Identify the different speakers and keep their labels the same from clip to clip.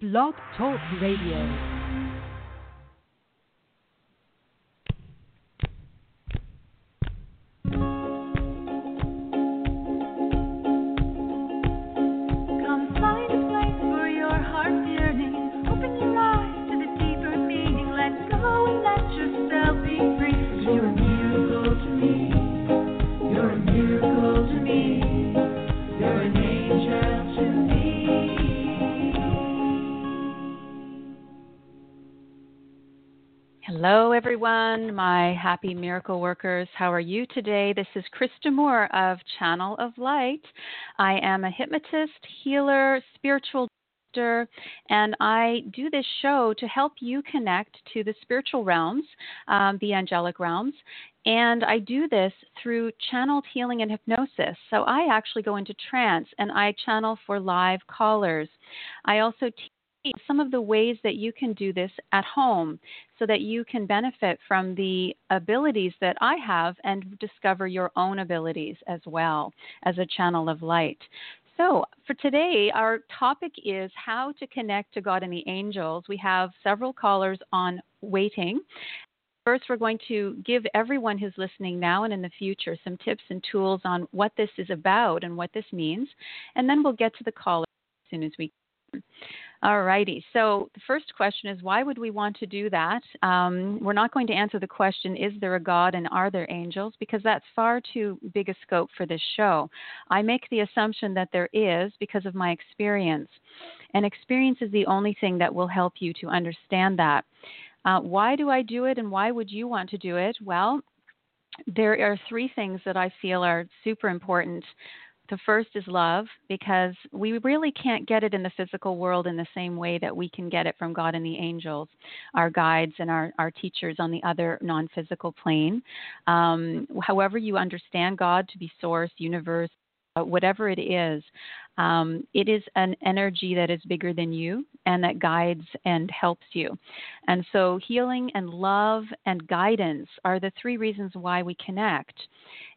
Speaker 1: Blog Talk Radio.
Speaker 2: Hello, everyone, my happy miracle workers. How are you today? This is Krista Moore of Channel of Light. I am a hypnotist, healer, spiritual director, and I do this show to help you connect to the spiritual realms, um, the angelic realms. And I do this through channeled healing and hypnosis. So I actually go into trance and I channel for live callers. I also teach some of the ways that you can do this at home so that you can benefit from the abilities that I have and discover your own abilities as well as a channel of light. So, for today, our topic is how to connect to God and the angels. We have several callers on waiting. First, we're going to give everyone who's listening now and in the future some tips and tools on what this is about and what this means. And then we'll get to the caller as soon as we can. All righty. So the first question is why would we want to do that? Um, we're not going to answer the question, is there a God and are there angels? Because that's far too big a scope for this show. I make the assumption that there is because of my experience. And experience is the only thing that will help you to understand that. Uh, why do I do it and why would you want to do it? Well, there are three things that I feel are super important the first is love because we really can't get it in the physical world in the same way that we can get it from God and the angels, our guides and our, our teachers on the other non physical plane. Um, however, you understand God to be source, universe, uh, whatever it is, um, it is an energy that is bigger than you and that guides and helps you. And so, healing and love and guidance are the three reasons why we connect.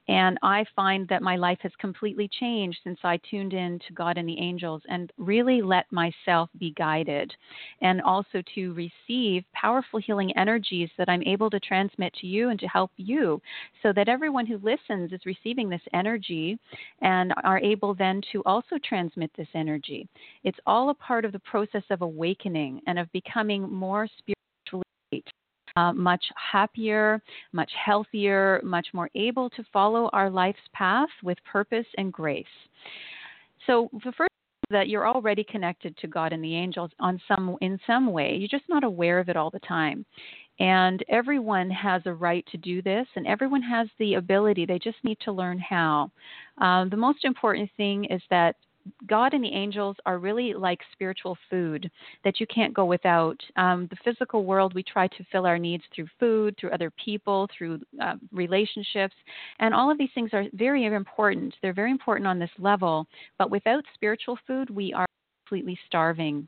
Speaker 2: And I find that my life has completely changed since I tuned in to God and the angels and really let myself be guided. And also to receive powerful healing energies that I'm able to transmit to you and to help you so that everyone who listens is receiving this energy and are able then to also transmit this energy. It's all a part of the process of awakening and of becoming more spiritually uh, much happier, much healthier, much more able to follow our life's path with purpose and grace. So the first that you're already connected to God and the angels on some in some way. You're just not aware of it all the time. And everyone has a right to do this, and everyone has the ability. They just need to learn how. Um, the most important thing is that God and the angels are really like spiritual food that you can't go without. Um, the physical world, we try to fill our needs through food, through other people, through uh, relationships, and all of these things are very important. They're very important on this level, but without spiritual food, we are completely starving.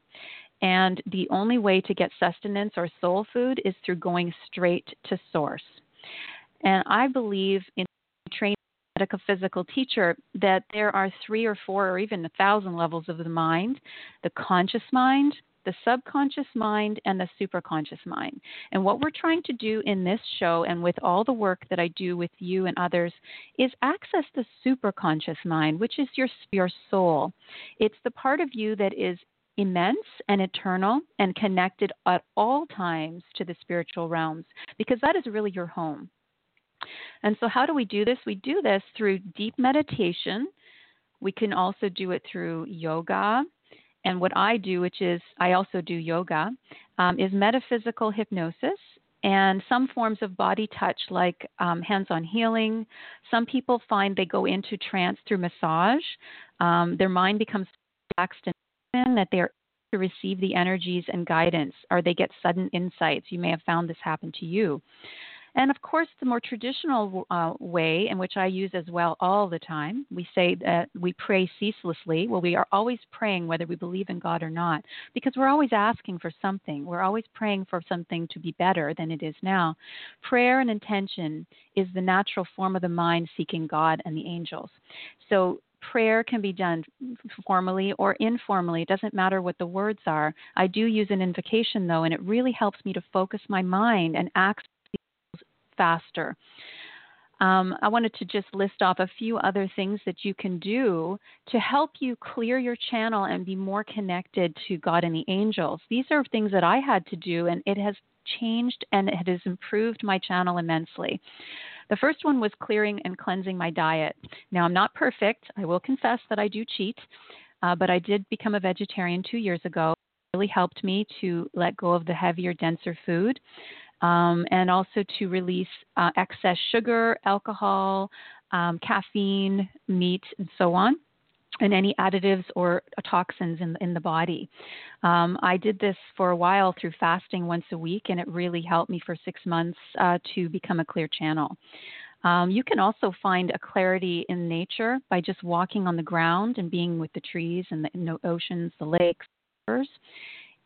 Speaker 2: And the only way to get sustenance or soul food is through going straight to source. And I believe in metaphysical teacher that there are three or four or even a thousand levels of the mind the conscious mind, the subconscious mind, and the superconscious mind. And what we're trying to do in this show and with all the work that I do with you and others is access the superconscious mind, which is your, your soul. It's the part of you that is immense and eternal and connected at all times to the spiritual realms because that is really your home. And so, how do we do this? We do this through deep meditation. We can also do it through yoga. And what I do, which is I also do yoga, um, is metaphysical hypnosis and some forms of body touch, like um, hands on healing. Some people find they go into trance through massage. Um, their mind becomes relaxed and that they're to receive the energies and guidance, or they get sudden insights. You may have found this happen to you. And of course, the more traditional uh, way, in which I use as well all the time, we say that we pray ceaselessly. Well, we are always praying whether we believe in God or not, because we're always asking for something. We're always praying for something to be better than it is now. Prayer and intention is the natural form of the mind seeking God and the angels. So prayer can be done formally or informally. It doesn't matter what the words are. I do use an invocation though, and it really helps me to focus my mind and act faster. Um, I wanted to just list off a few other things that you can do to help you clear your channel and be more connected to God and the angels. These are things that I had to do, and it has changed and it has improved my channel immensely. The first one was clearing and cleansing my diet. Now, I'm not perfect. I will confess that I do cheat, uh, but I did become a vegetarian two years ago. It really helped me to let go of the heavier, denser food um, and also to release uh, excess sugar, alcohol, um, caffeine, meat, and so on. And any additives or toxins in, in the body. Um, I did this for a while through fasting once a week, and it really helped me for six months uh, to become a clear channel. Um, you can also find a clarity in nature by just walking on the ground and being with the trees and the oceans, the lakes, rivers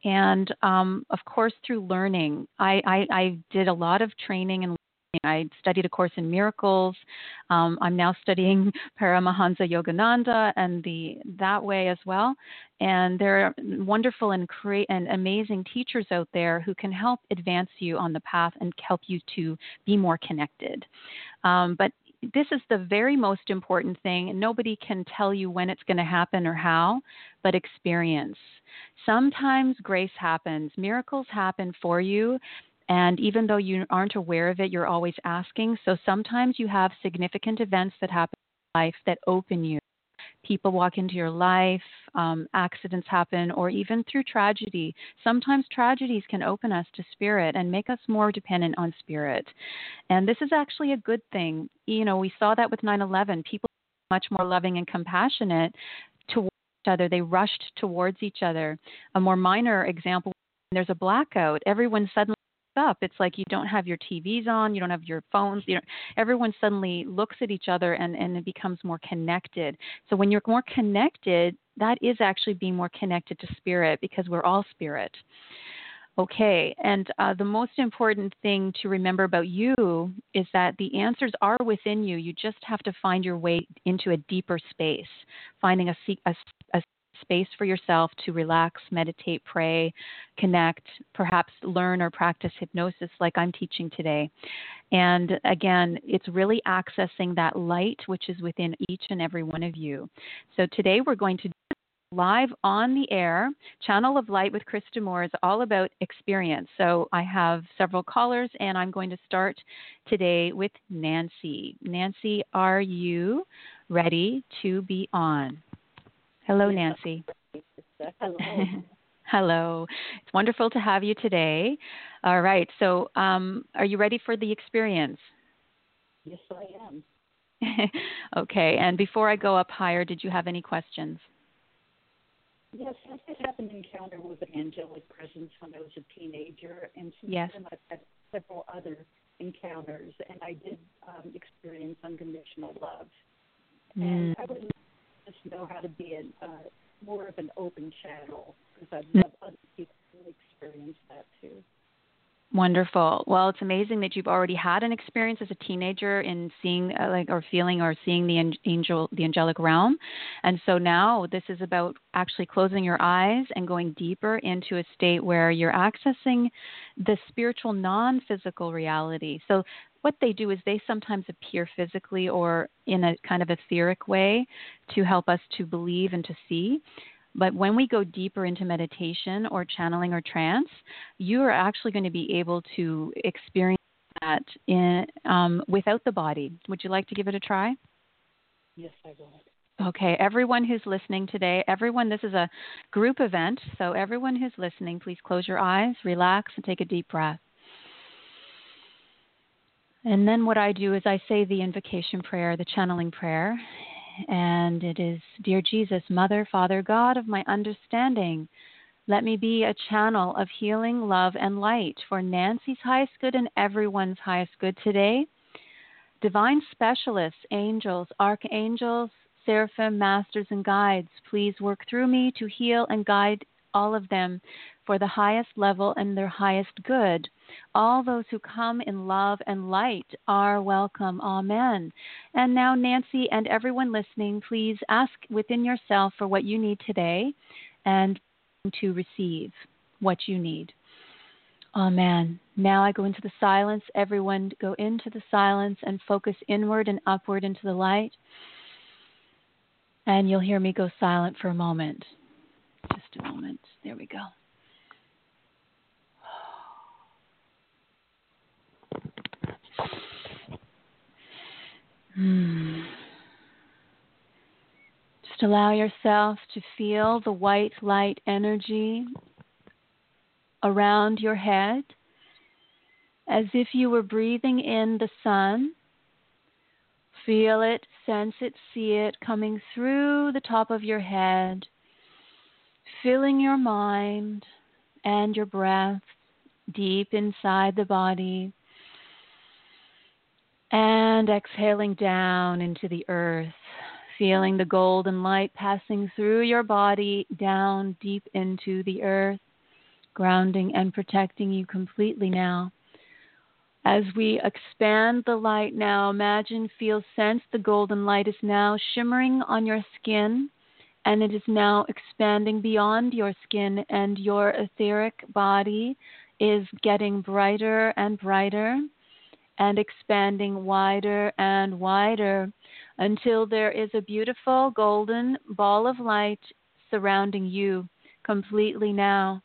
Speaker 2: and um, of course through learning. I, I, I, did a lot of training and I studied a course in miracles. Um, I'm now studying Paramahansa Yogananda and the that way as well. And there are wonderful and and amazing teachers out there who can help advance you on the path and help you to be more connected. Um, but this is the very most important thing. Nobody can tell you when it's going to happen or how, but experience. Sometimes grace happens, miracles happen for you. And even though you aren't aware of it, you're always asking. So sometimes you have significant events that happen in life that open you people walk into your life, um, accidents happen, or even through tragedy. Sometimes tragedies can open us to spirit and make us more dependent on spirit. And this is actually a good thing. You know, we saw that with 9 11. People much more loving and compassionate towards each other. They rushed towards each other. A more minor example there's a blackout, everyone suddenly up. It's like you don't have your TVs on, you don't have your phones. You know, everyone suddenly looks at each other and, and it becomes more connected. So when you're more connected, that is actually being more connected to spirit because we're all spirit. Okay, and uh, the most important thing to remember about you is that the answers are within you. You just have to find your way into a deeper space, finding a, a, a space for yourself to relax, meditate, pray, connect, perhaps learn or practice hypnosis like I'm teaching today. And again, it's really accessing that light which is within each and every one of you. So today we're going to live on the air. Channel of Light with Krista Moore is all about experience. So I have several callers, and I'm going to start today with Nancy. Nancy, are you ready to be on? Hello, Nancy.
Speaker 3: Hello.
Speaker 2: Hello. It's wonderful to have you today. All right. So, um, are you ready for the experience?
Speaker 3: Yes, I am.
Speaker 2: okay. And before I go up higher, did you have any questions?
Speaker 3: Yes, I did have an encounter with an angelic presence when I was a teenager, and since
Speaker 2: yes.
Speaker 3: then I've had several other encounters, and I did um, experience unconditional love. Mm. And I would just know how to be an, uh, more of an open channel because I'd love other people to experience that too.
Speaker 2: Wonderful. Well, it's amazing that you've already had an experience as a teenager in seeing, uh, like, or feeling, or seeing the angel, the angelic realm, and so now this is about actually closing your eyes and going deeper into a state where you're accessing the spiritual, non-physical reality. So what they do is they sometimes appear physically or in a kind of etheric way to help us to believe and to see. But when we go deeper into meditation or channeling or trance, you are actually going to be able to experience that in, um, without the body. Would you like to give it a try?
Speaker 3: Yes, I would.
Speaker 2: Okay, everyone who's listening today, everyone, this is a group event, so everyone who's listening, please close your eyes, relax, and take a deep breath. And then what I do is I say the invocation prayer, the channeling prayer. And it is Dear Jesus, Mother, Father, God of my understanding, Let me be a channel of healing, love, and light for Nancy's highest good and everyone's highest good today. Divine specialists, angels, archangels, seraphim, masters, and guides, please work through me to heal and guide all of them for the highest level and their highest good. All those who come in love and light are welcome. Amen. And now, Nancy and everyone listening, please ask within yourself for what you need today and to receive what you need. Amen. Now I go into the silence. Everyone go into the silence and focus inward and upward into the light. And you'll hear me go silent for a moment. Just a moment. There we go. Hmm. Just allow yourself to feel the white light energy around your head as if you were breathing in the sun. Feel it, sense it, see it coming through the top of your head, filling your mind and your breath deep inside the body, and exhaling down into the earth feeling the golden light passing through your body down deep into the earth, grounding and protecting you completely now. As we expand the light now, imagine, feel, sense the golden light is now shimmering on your skin and it is now expanding beyond your skin, and your etheric body is getting brighter and brighter and expanding wider and wider until there is a beautiful golden ball of light surrounding you completely now.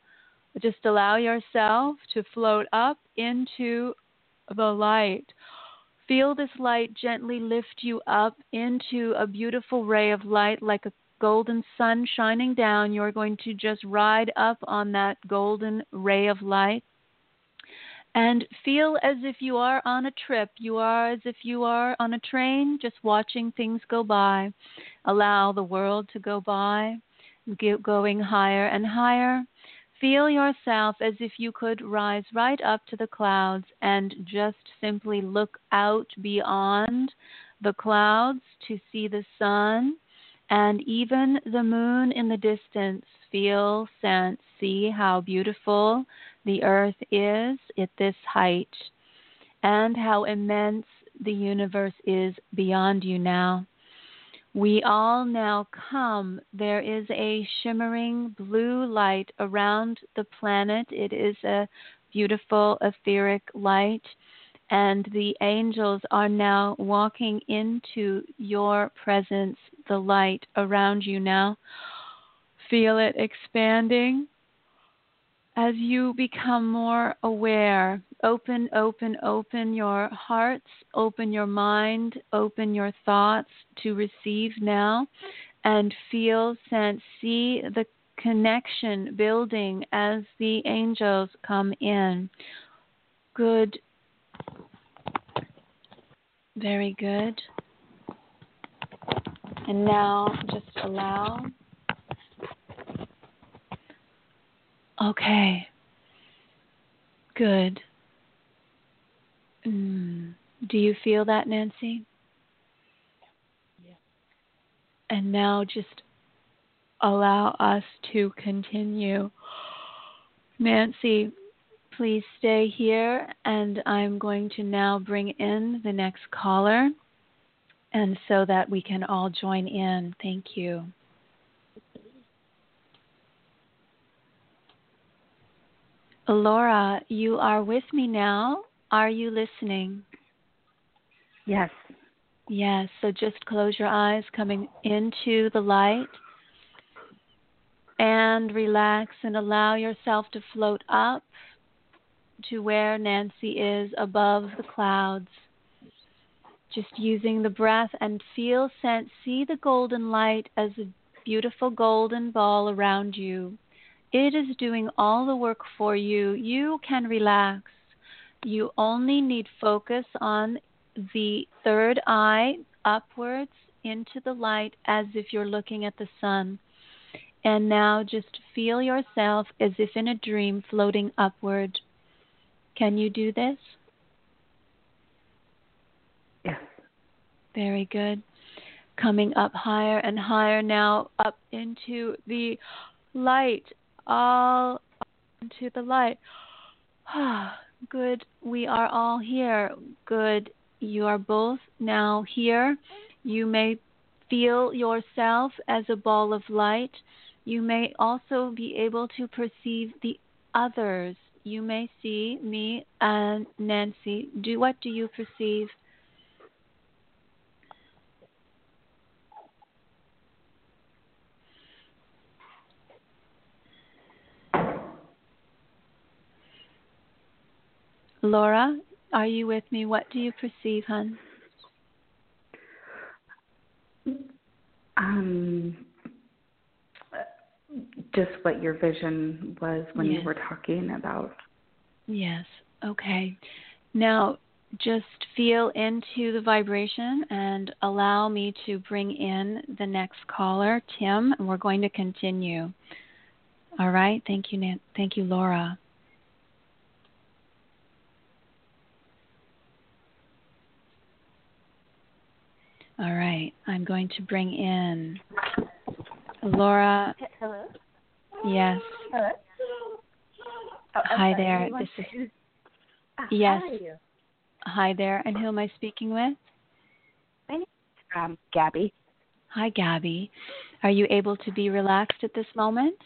Speaker 2: Just allow yourself to float up into the light. Feel this light gently lift you up into a beautiful ray of light like a golden sun shining down. You're going to just ride up on that golden ray of light and feel as if you are on a trip. You are as if you are on a train, just watching things go by. Allow the world to go by, going higher and higher. Feel yourself as if you could rise right up to the clouds and just simply look out beyond the clouds to see the sun and even the moon in the distance. Feel, sense, see how beautiful the earth is at this height and how immense the universe is beyond you now. We all now come. There is a shimmering blue light around the planet. It is a beautiful etheric light. And the angels are now walking into your presence, the light around you now. Feel it expanding as you become more aware, open, open, open your hearts, open your mind, open your thoughts to receive now, and feel, sense, see the connection building as the angels come in. Good. Very good. And now just allow Okay. Good. Mm. Do you feel that, Nancy?
Speaker 3: Yeah.
Speaker 2: And now just allow us to continue. Nancy, please stay here, and I'm going to now bring in the next caller, and so that we can all join in. Thank you. Laura, you are with me now. Are you listening?
Speaker 4: Yes.
Speaker 2: Yes. So just close your eyes, coming into the light, and relax and allow yourself to float up to where Nancy is above the clouds. Just using the breath and feel, sense, see the golden light as a beautiful golden ball around you. It is doing all the work for you. You can relax. You only need focus on the third eye upwards into the light as if you're looking at the sun. And now just feel yourself as if in a dream floating upward. Can you do this?
Speaker 4: Yes.
Speaker 2: Very good. Coming up higher and higher now, up into the light, all into the light. Good. We are all here. Good. You are both now here. You may feel yourself as a ball of light. You may also be able to perceive the others. You may see me and Nancy. Do what do you perceive? Laura, are you with me? What do you perceive, hon?
Speaker 4: Um, just what your vision was when
Speaker 2: Yes.
Speaker 4: you were talking about.
Speaker 2: Yes. Okay. Now, just feel into the vibration and allow me to bring in the next caller, Tim, and we're going to continue. All right. Thank you, Nan- thank you, Laura. All right. I'm going to bring in Laura.
Speaker 5: Hello.
Speaker 2: Yes.
Speaker 5: Hello. Oh,
Speaker 2: Hi
Speaker 5: sorry,
Speaker 2: there. This
Speaker 5: to- Ah,
Speaker 2: Yes.
Speaker 5: How are you?
Speaker 2: Hi there. And who am I speaking with?
Speaker 5: My name is um, Gabby.
Speaker 2: Hi, Gabby. Are you able to be relaxed at this moment?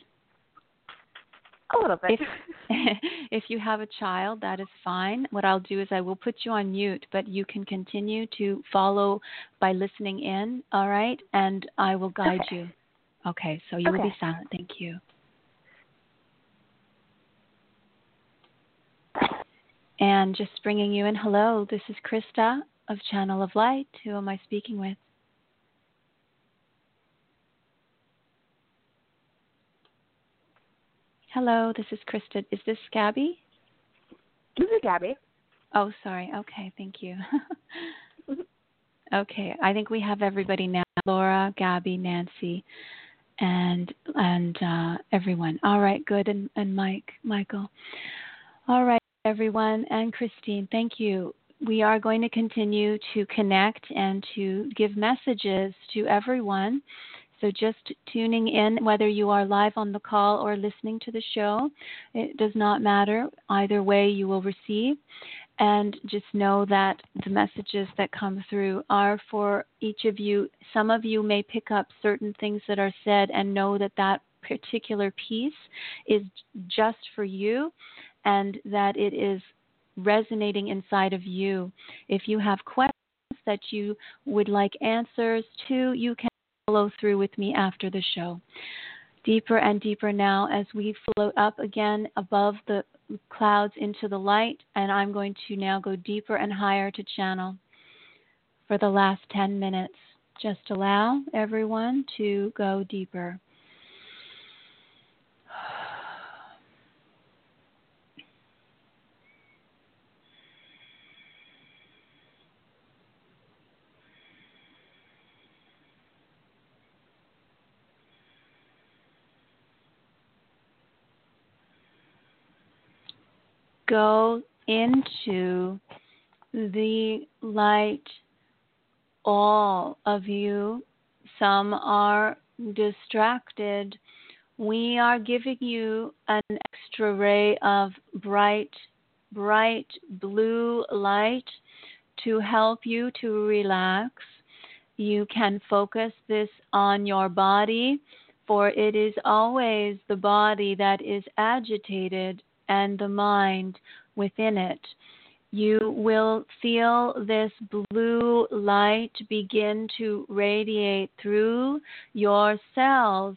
Speaker 5: A little bit.
Speaker 2: If if you have a child, that is fine. What I'll do is I will put you on mute, but you can continue to follow by listening in, all right? And I will guide
Speaker 5: Okay.
Speaker 2: you. Okay, so you will be
Speaker 5: Okay.
Speaker 2: silent. Thank you. And just bringing you in. Hello, this is Krista of Channel of Light. Who am I speaking with? Hello, this is Krista. Is this Gabby?
Speaker 5: this is Gabby.
Speaker 2: Oh, sorry. Okay, thank you. okay, I think we have everybody now. Laura, Gabby, Nancy, and and uh, everyone. All right, good. And and Mike, Michael. All right, everyone, and Christine. Thank you. We are going to continue to connect and to give messages to everyone. So just tuning in, whether you are live on the call or listening to the show, it does not matter. Either way, you will receive and just know that the messages that come through are for each of you. Some of you may pick up certain things that are said and know that that particular piece is just for you and that it is resonating inside of you. If you have questions that you would like answers to, you can follow through with me after the show. Deeper and deeper now as we float up again above the clouds into the light, and I'm going to now go deeper and higher to channel for the last 10 minutes. Just allow everyone to go deeper. Go into the light, all of you. Some are distracted. We are giving you an extra ray of bright, bright blue light to help you to relax. You can focus this on your body, for it is always the body that is agitated and the mind within it. You will feel this blue light begin to radiate through your cells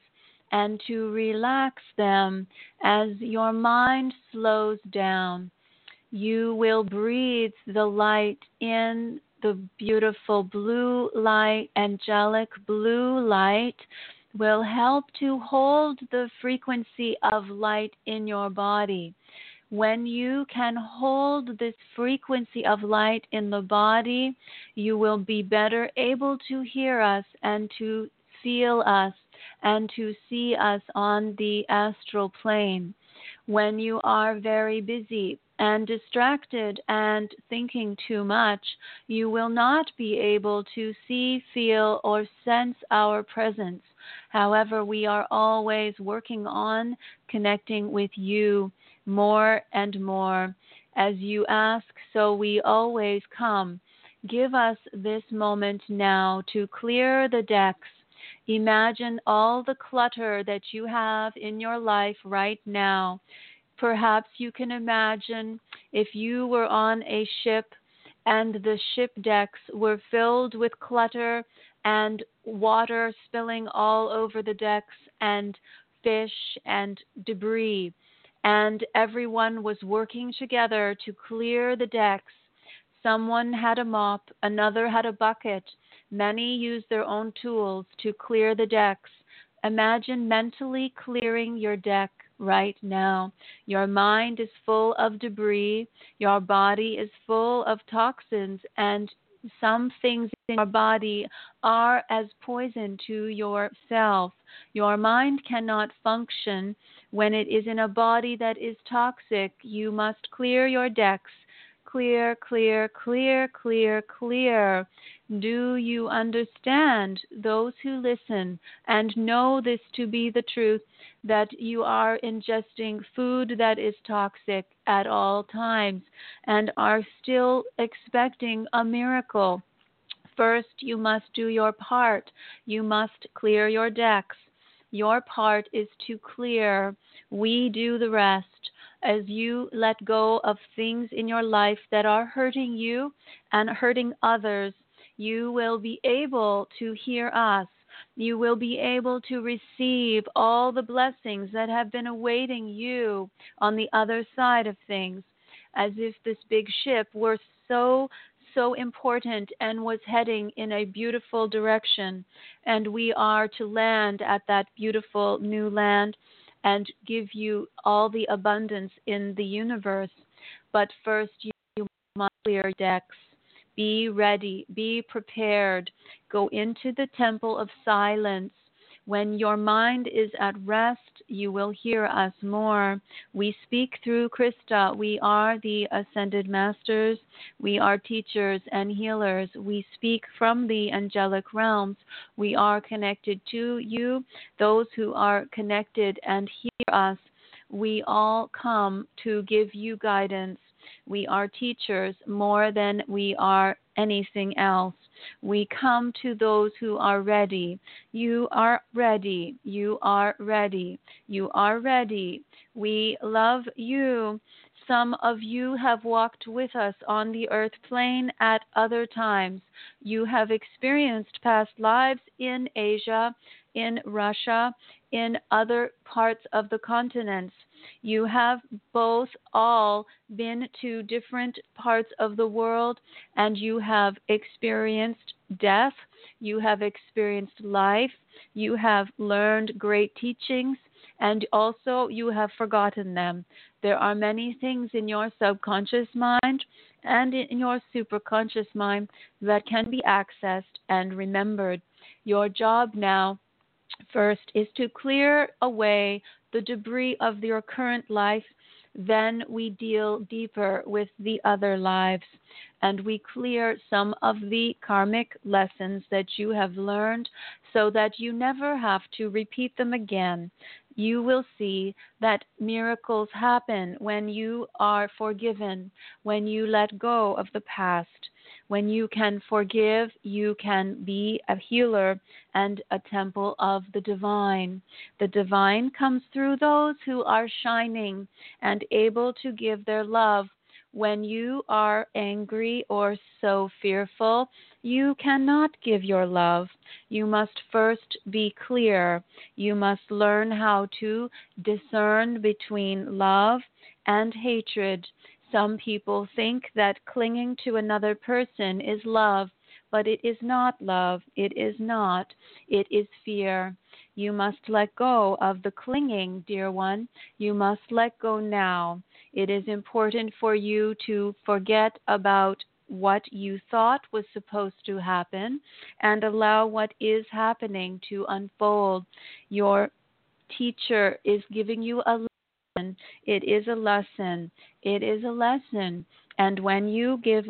Speaker 2: and to relax them as your mind slows down. You will breathe the light in, the beautiful blue light, angelic blue light will help to hold the frequency of light in your body. When you can hold this frequency of light in the body, you will be better able to hear us and to feel us and to see us on the astral plane. When you are very busy and distracted and thinking too much, you will not be able to see, feel, or sense our presence. However, we are always working on connecting with you more and more. As you ask, so we always come. Give us this moment now to clear the decks. Imagine all the clutter that you have in your life right now. Perhaps you can imagine if you were on a ship and the ship decks were filled with clutter and water spilling all over the decks and fish and debris. And everyone was working together to clear the decks. Someone had a mop, another had a bucket. Many used their own tools to clear the decks. Imagine mentally clearing your deck right now. Your mind is full of debris, your body is full of toxins, and some things in your body are as poison to yourself. Your mind cannot function when it is in a body that is toxic. You must clear your decks clear, clear, clear, clear, clear. Do you understand, those who listen and know this to be the truth, that you are ingesting food that is toxic at all times and are still expecting a miracle? First, you must do your part. You must clear your decks. Your part is to clear. We do the rest as you let go of things in your life that are hurting you and hurting others, you will be able to hear us. You will be able to receive all the blessings that have been awaiting you on the other side of things, as if this big ship were so so important and was heading in a beautiful direction. And we are to land at that beautiful new land and give you all the abundance in the universe. But first, you, must clear decks. Be ready, be prepared. Go into the temple of silence. When your mind is at rest, you will hear us more. We speak through Krista. We are the ascended masters. We are teachers and healers. We speak from the angelic realms. We are connected to you, those who are connected and hear us. We all come to give you guidance. We are teachers more than we are anything else. We come to those who are ready. You are ready. You are ready. You are ready. We love you. Some of you have walked with us on the earth plane at other times. You have experienced past lives in Asia, in Russia, in other parts of the continents. You have both all been to different parts of the world and you have experienced death, you have experienced life, you have learned great teachings, and also you have forgotten them. There are many things in your subconscious mind and in your superconscious mind that can be accessed and remembered. Your job now first is to clear away the debris of your current life, then we deal deeper with the other lives and we clear some of the karmic lessons that you have learned so that you never have to repeat them again. You will see that miracles happen when you are forgiven, when you let go of the past. When you can forgive, you can be a healer and a temple of the divine. The divine comes through those who are shining and able to give their love. When you are angry or so fearful, you cannot give your love. You must first be clear. You must learn how to discern between love and hatred. Some people think that clinging to another person is love, but it is not love. It is not. It is fear. You must let go of the clinging, dear one. You must let go now. It is important for you to forget about what you thought was supposed to happen and allow what is happening to unfold. Your teacher is giving you a lesson. It is a lesson. It is a lesson. And when you give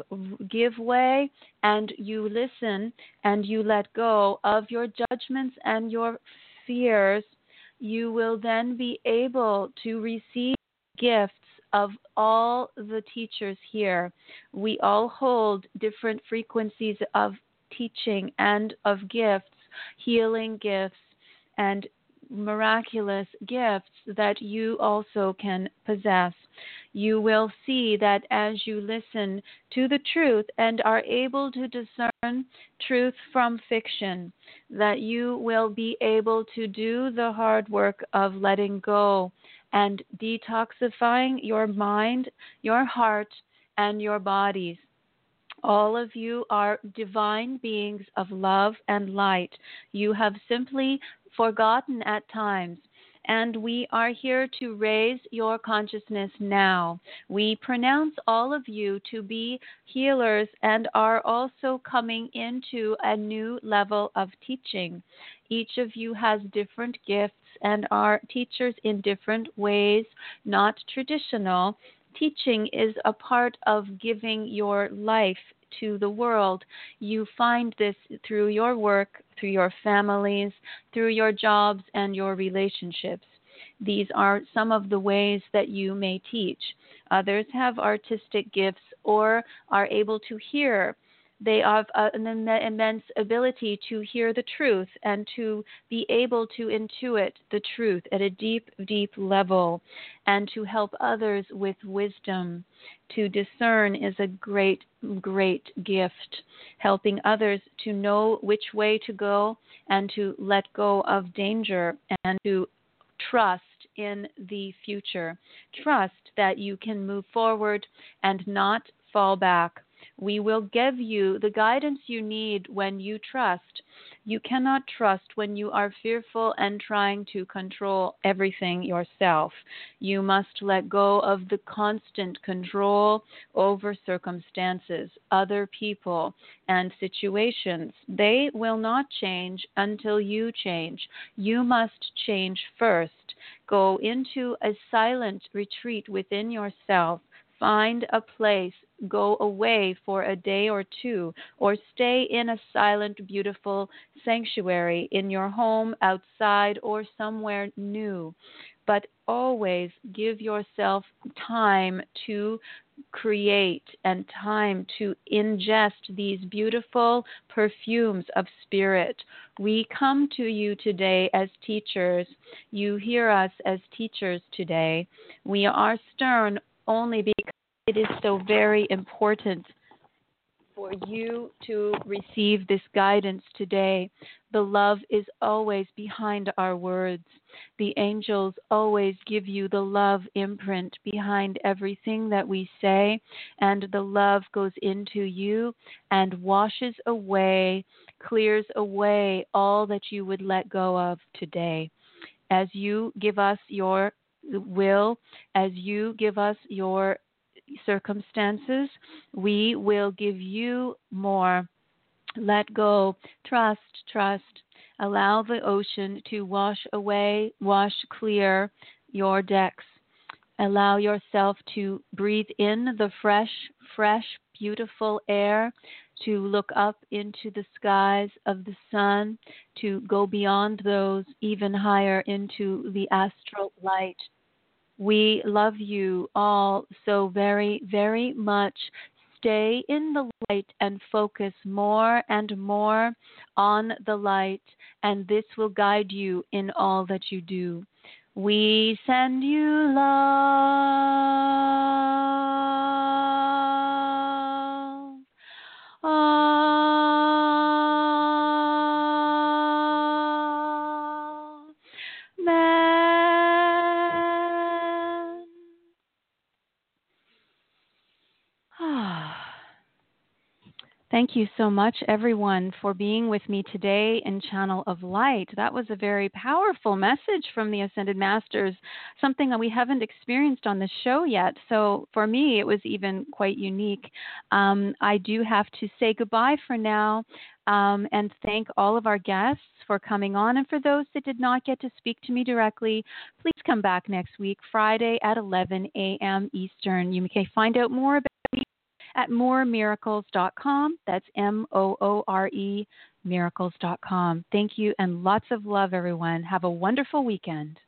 Speaker 2: give way and you listen and you let go of your judgments and your fears, you will then be able to receive gifts of all the teachers here. We all hold different frequencies of teaching and of gifts, healing gifts, and miraculous gifts that you also can possess. You will see that as you listen to the truth and are able to discern truth from fiction, that you will be able to do the hard work of letting go and detoxifying your mind, your heart, and your bodies. All of you are divine beings of love and light. You have simply forgotten at times. And we are here to raise your consciousness now. We pronounce all of you to be healers and are also coming into a new level of teaching. Each of you has different gifts and are teachers in different ways, not traditional. Teaching is a part of giving your life to the world. You find this through your work, through your families, through your jobs, and your relationships. These are some of the ways that you may teach. Others have artistic gifts or are able to hear they have uh, an immense ability to hear the truth and to be able to intuit the truth at a deep, deep level and to help others with wisdom. To discern is a great, great gift, helping others to know which way to go and to let go of danger and to trust in the future. Trust that you can move forward and not fall back. We will give you the guidance you need when you trust. You cannot trust when you are fearful and trying to control everything yourself. You must let go of the constant control over circumstances, other people, and situations. They will not change until you change. You must change first. Go into a silent retreat within yourself find a place, go away for a day or two, or stay in a silent, beautiful sanctuary in your home, outside, or somewhere new. But always give yourself time to create and time to ingest these beautiful perfumes of spirit. We come to you today as teachers. You hear us as teachers today. We are stern only because it is so very important for you to receive this guidance today. The love is always behind our words. The angels always give you the love imprint behind everything that we say, and the love goes into you and washes away, clears away all that you would let go of today. As you give us your will, as you give us your circumstances, we will give you more. Let go, trust, trust. Allow the ocean to wash away, wash clear your decks. Allow yourself to breathe in the fresh, fresh, beautiful air, to look up into the skies of the sun, to go beyond those even higher into the astral light we love you all so very, very much. Stay in the light and focus more and more on the light, and this will guide you in all that you do. We send you love. Thank you so much, everyone, for being with me today in Channel of Light. That was a very powerful message from the Ascended Masters, something that we haven't experienced on the show yet. So for me, it was even quite unique. Um, I do have to say goodbye for now um, and thank all of our guests for coming on. And for those that did not get to speak to me directly, please come back next week, Friday at 11 a.m. Eastern. You may find out more about at mooremiracles.com. That's M O O R E miracles.com. Thank you and lots of love, everyone. Have a wonderful weekend.